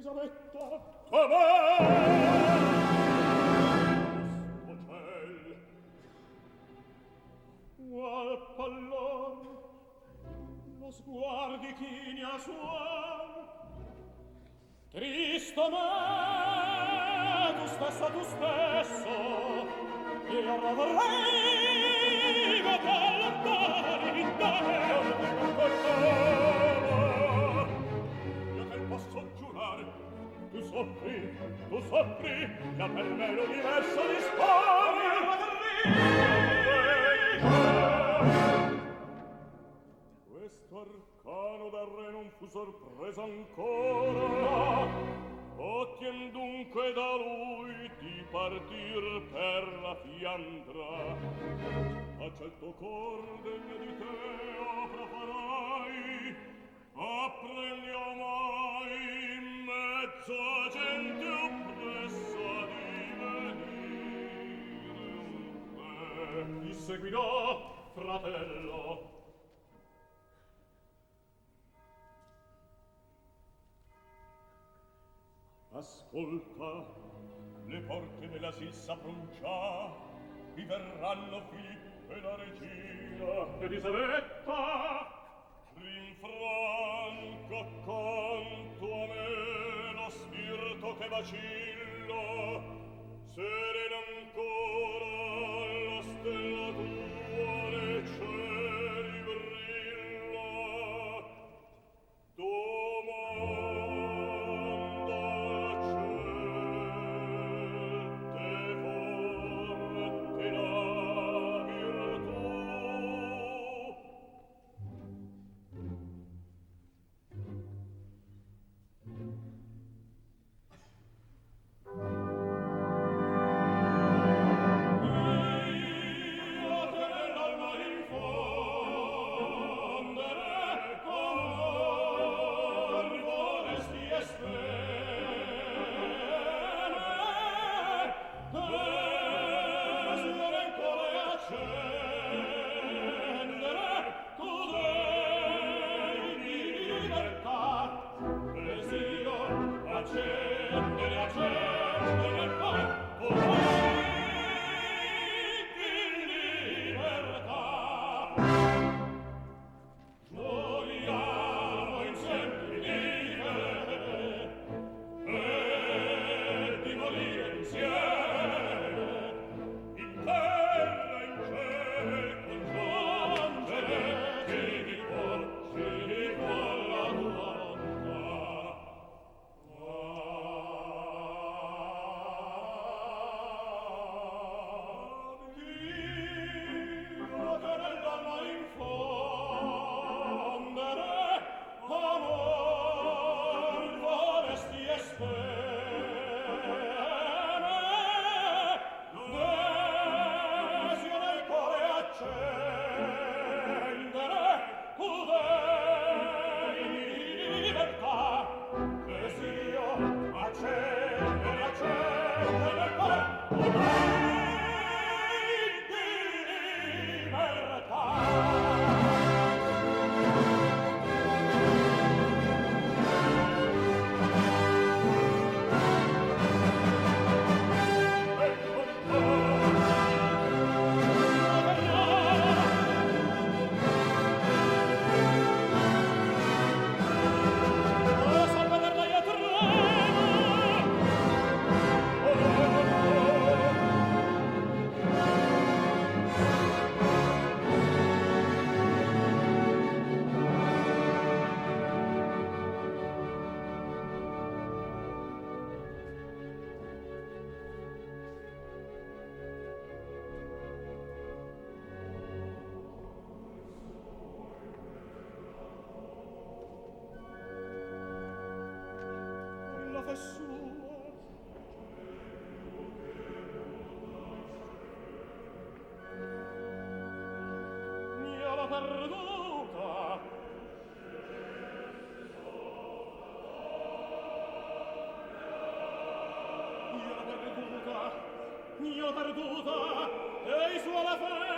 Elisabetta, com'è? seguirò, fratello. Ascolta, le porte dell'asil s'appruncia, vi verranno Filippo e la regina, Elisabetta, bacillo seren ancora perduta, mia perduta, ehi sulla fai!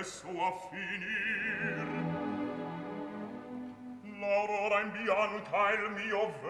presso a finir. L'aurora in bianca il mio vero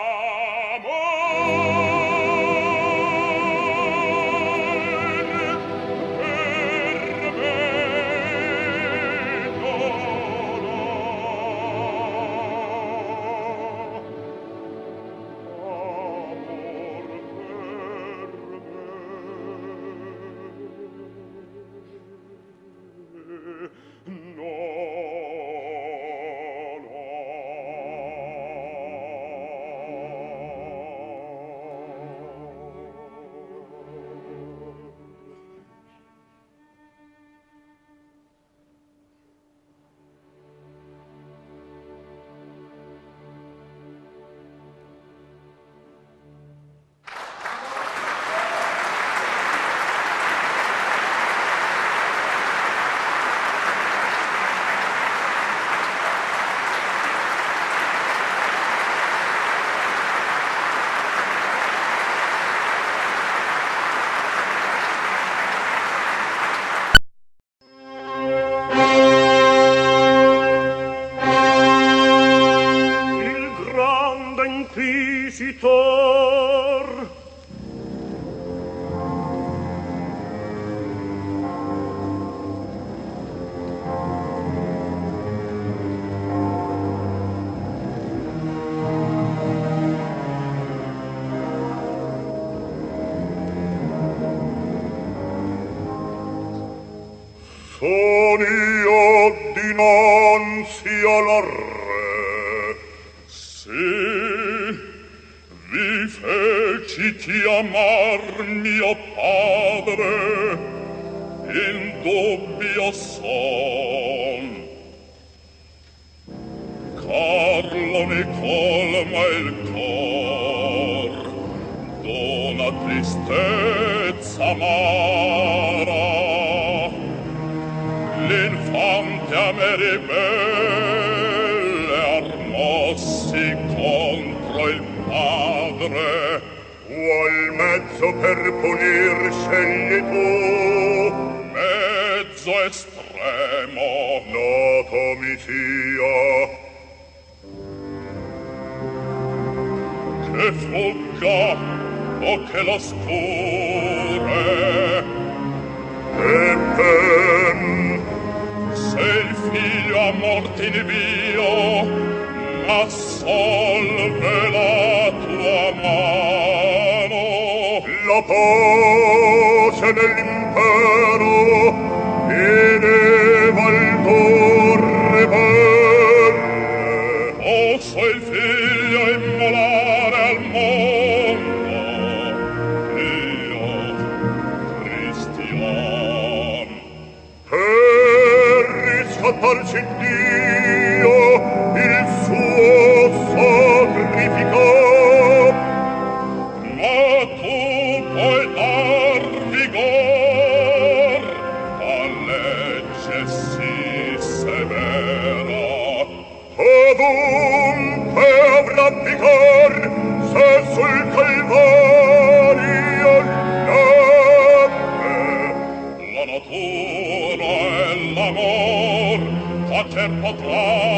cred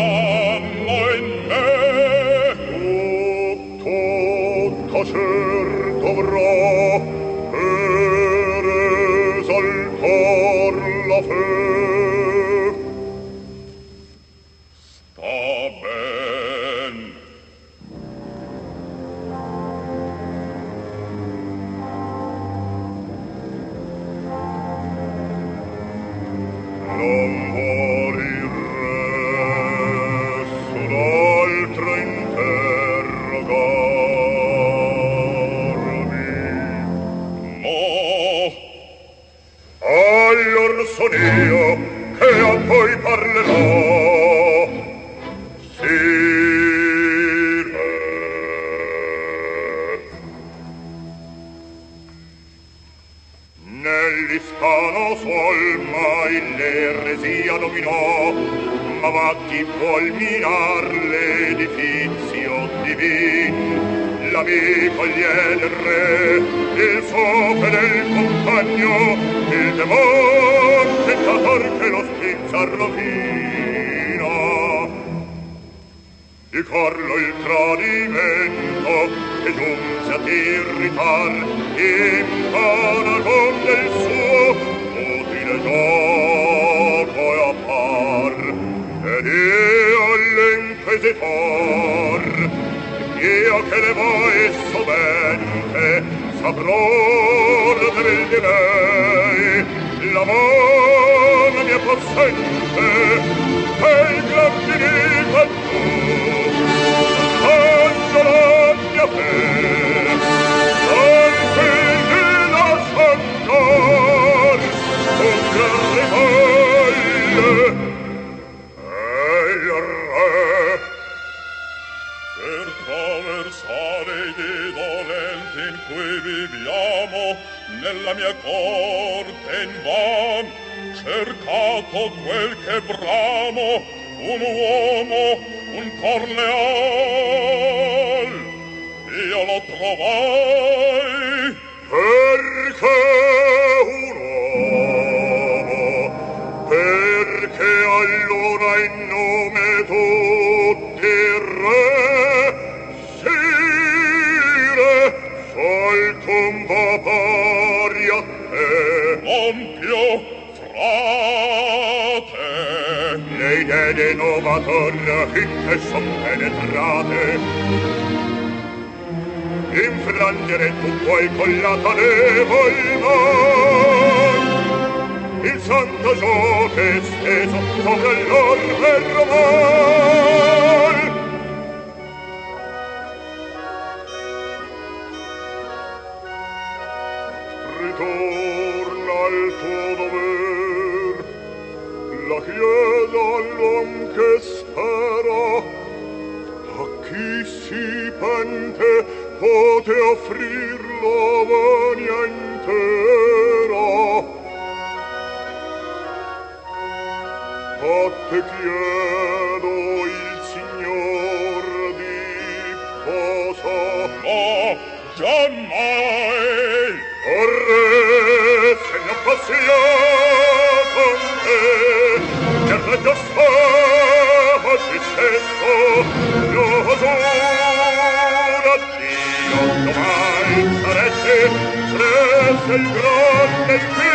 te chiedo il Signor di posa. No, giammai! O re, se non passia con te, per la tua fama si stesso, io giuro a Dio, domani sarete, sarete il grande Dio,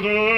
da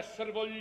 esser voglio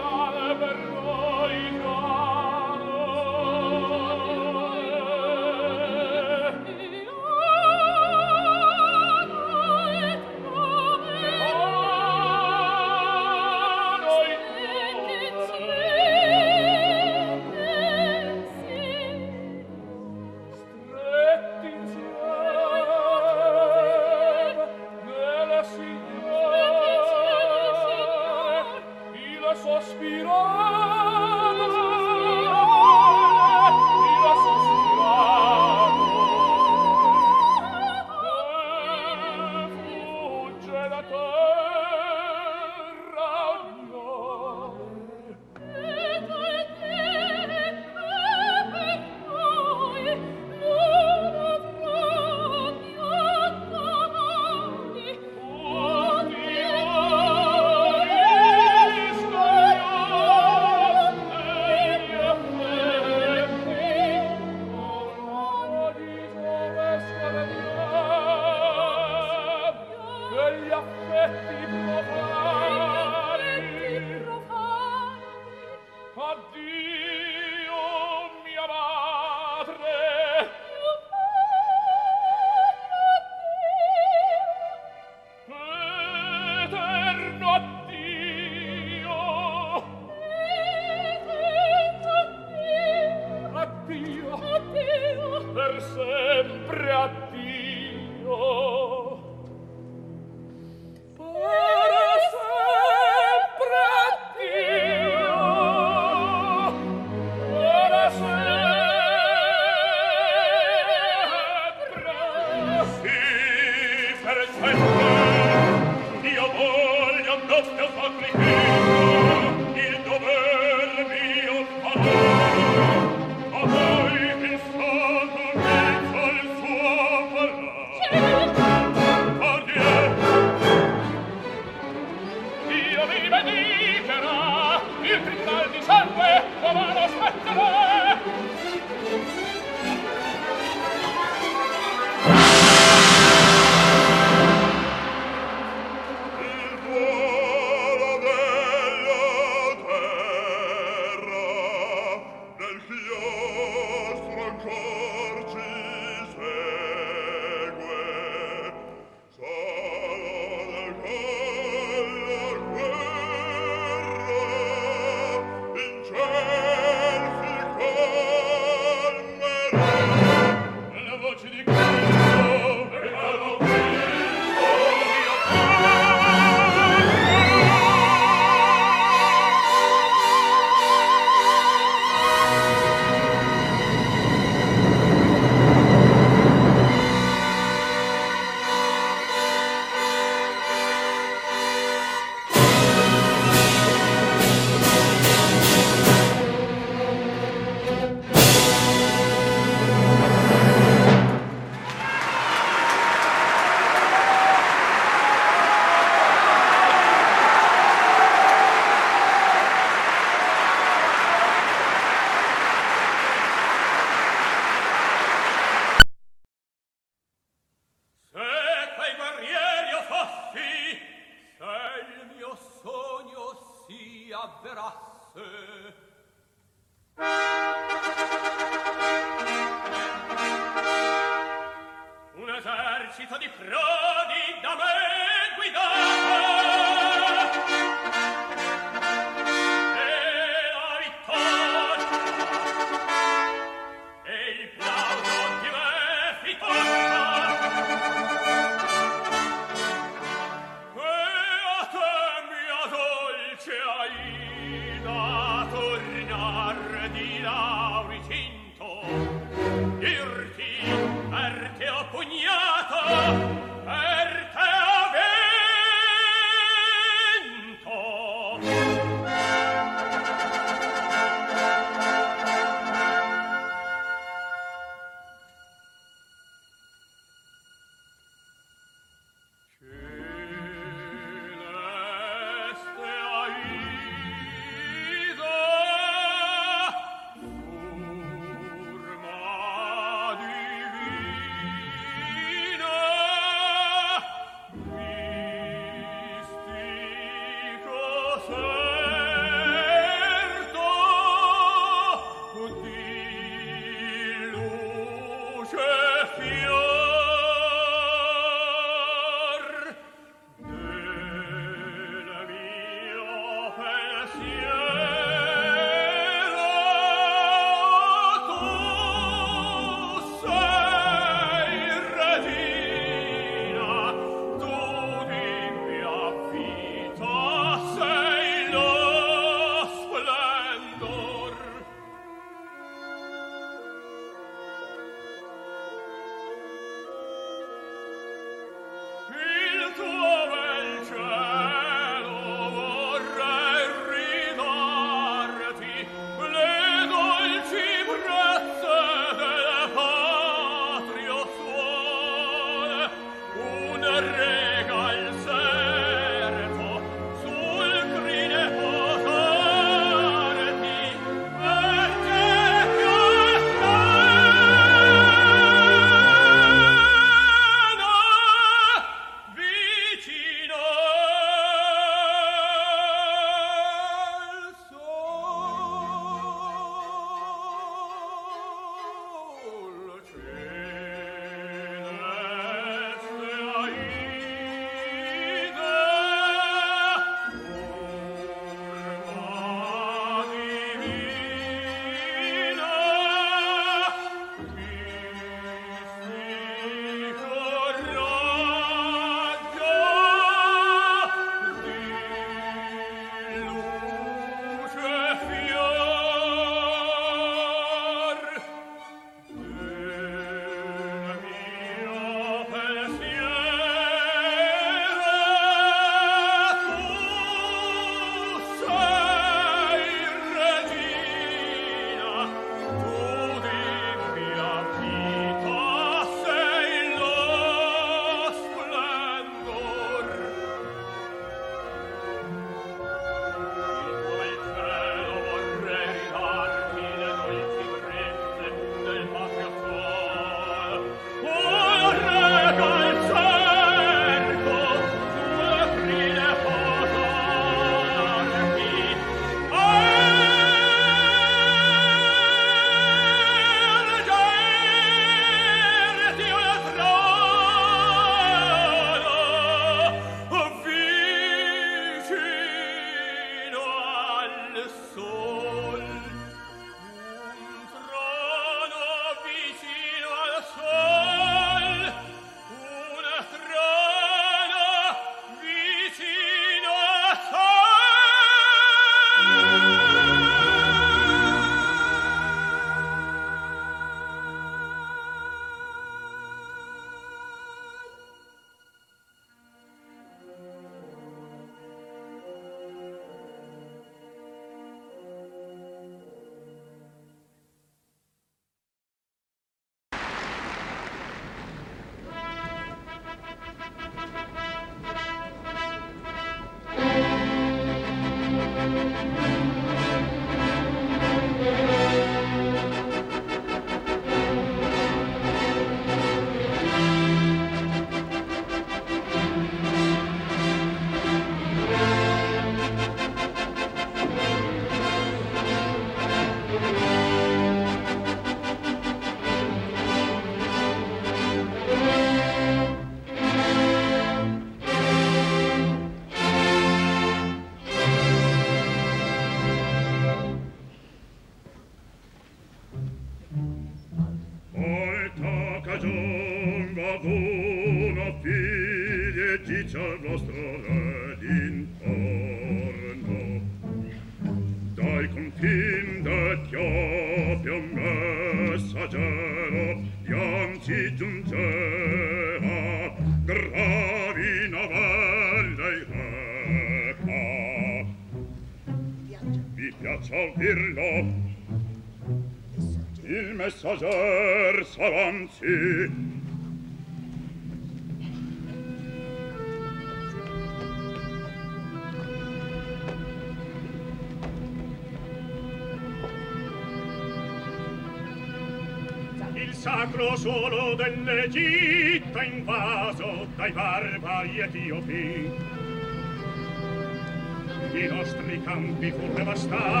Stop.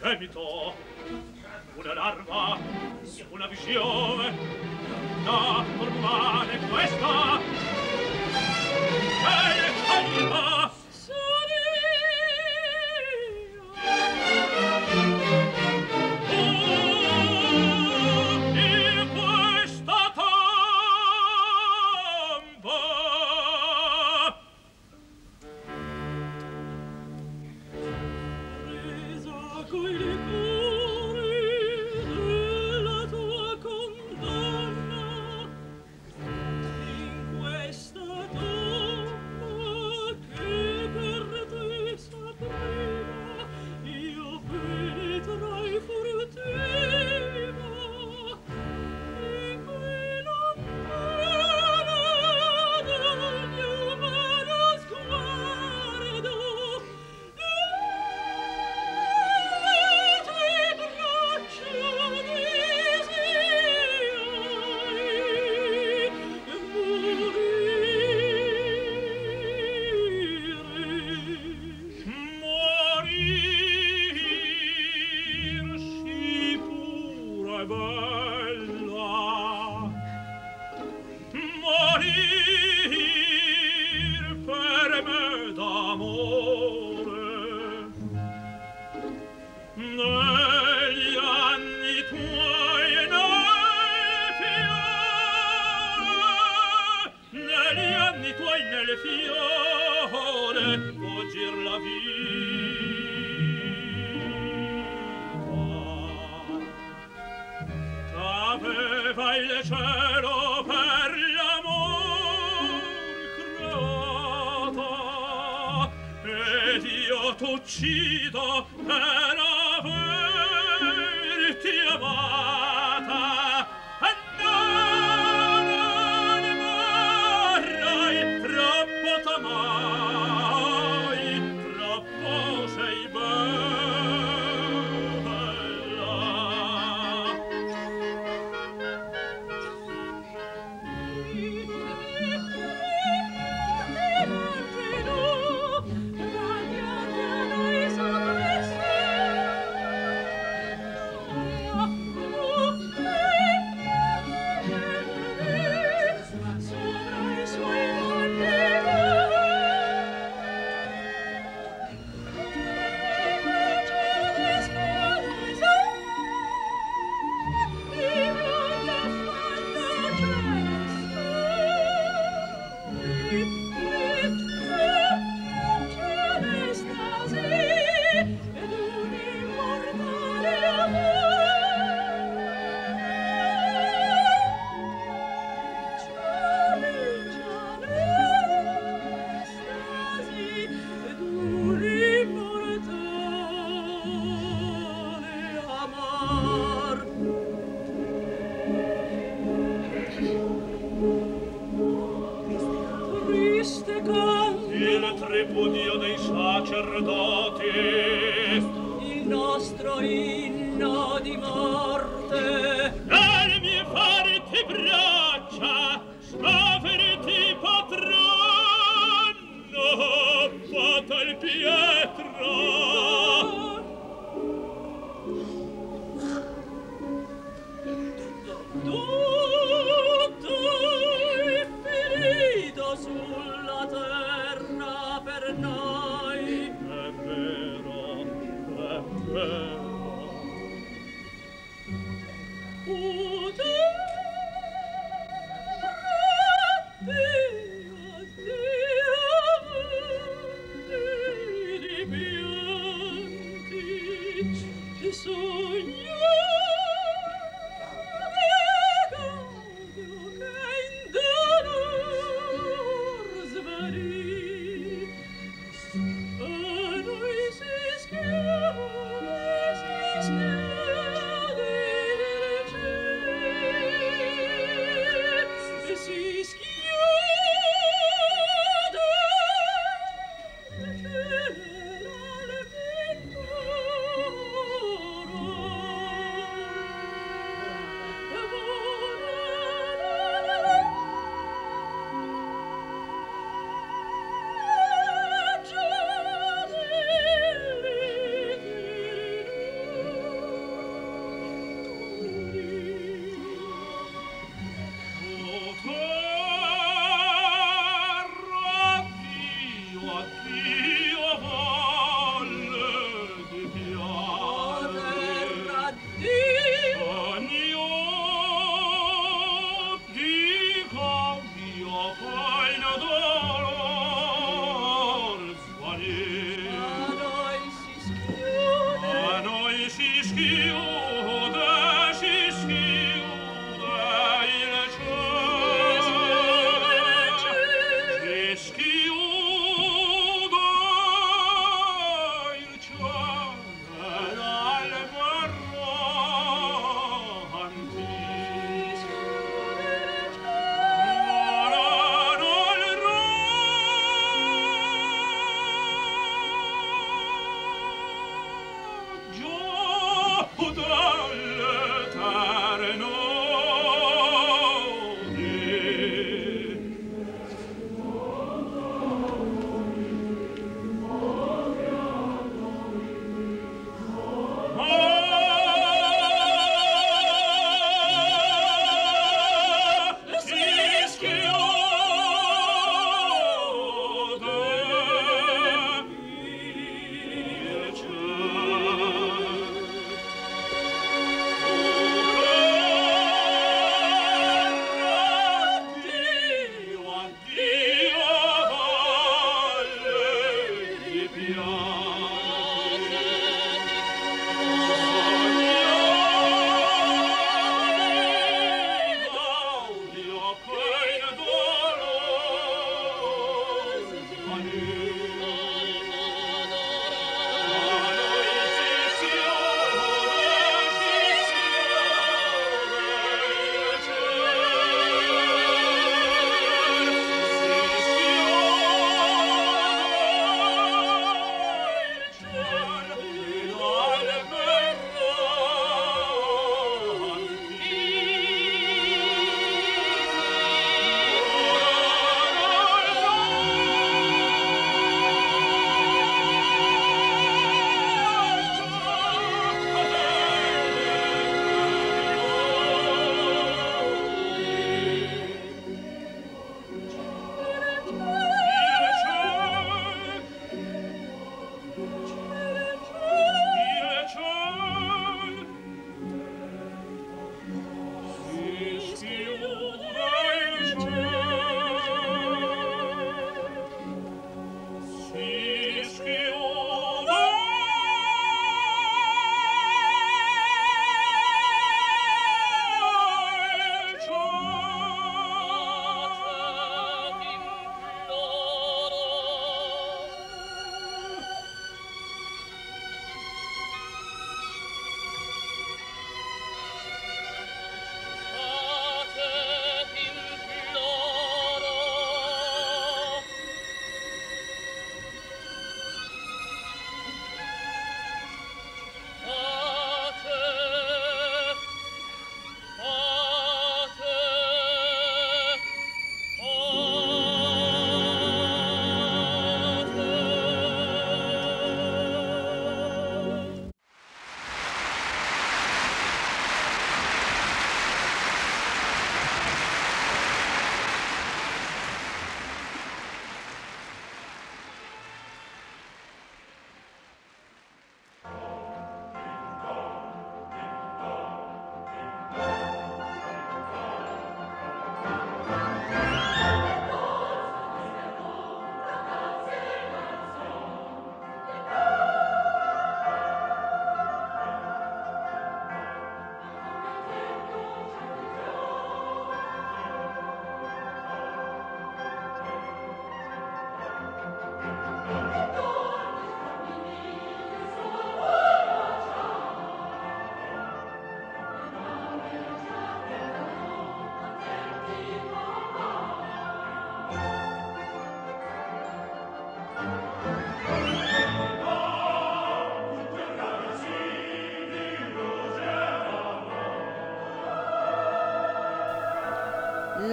gemito una larva una visione da formare questa hey! nostro inno di morte. Al mie fare ti braccia, scoverti potranno, fatal Pietro.